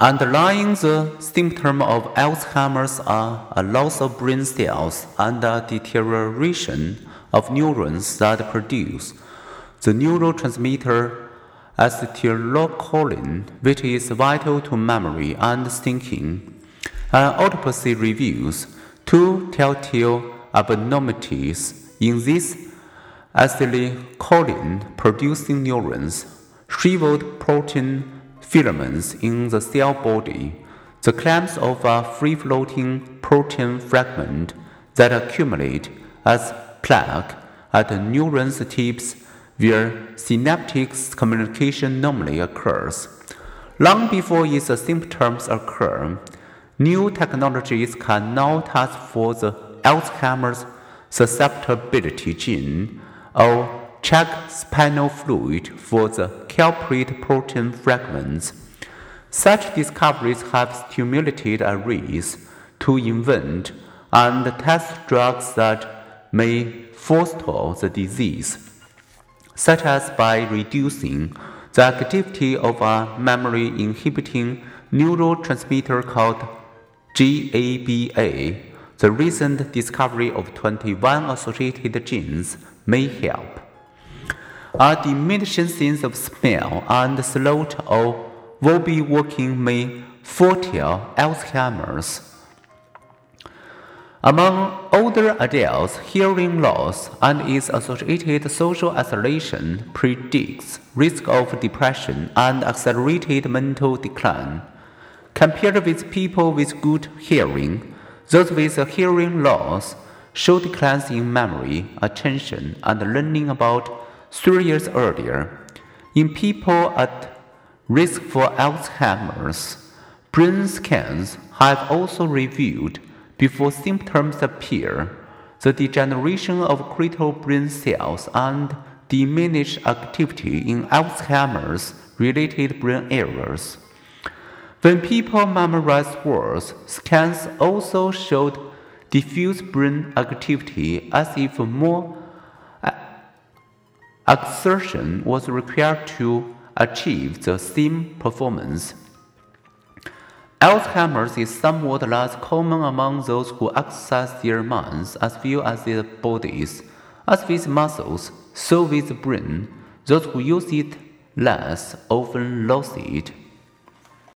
Underlying the symptom of Alzheimer's are a loss of brain cells and a deterioration of neurons that produce the neurotransmitter acetylcholine, which is vital to memory and thinking. An autopsy reveals two telltale abnormalities in these acetylcholine producing neurons, shriveled protein filaments in the cell body, the clumps of a free-floating protein fragment that accumulate as plaque at the neuron's tips where synaptic communication normally occurs. Long before its symptoms occur, new technologies can now test for the Alzheimer's susceptibility gene or check spinal fluid for the culprit protein fragments. Such discoveries have stimulated a race to invent and test drugs that may forestall the disease, such as by reducing the activity of a memory inhibiting neurotransmitter called GABA. The recent discovery of 21 associated genes may help. A diminishing sense of smell and throat or wobbly walking may foretell Alzheimer's. Among older adults, hearing loss and its associated social isolation predicts risk of depression and accelerated mental decline. Compared with people with good hearing, those with hearing loss show declines in memory, attention, and learning about three years earlier. In people at risk for Alzheimer's, brain scans have also revealed, before symptoms appear, the degeneration of critical brain cells and diminished activity in Alzheimer's related brain areas. When people memorize words, scans also showed diffuse brain activity as if more exertion was required to achieve the same performance. Alzheimer's is somewhat less common among those who exercise their minds as well as their bodies. As with muscles, so with the brain, those who use it less often lose it.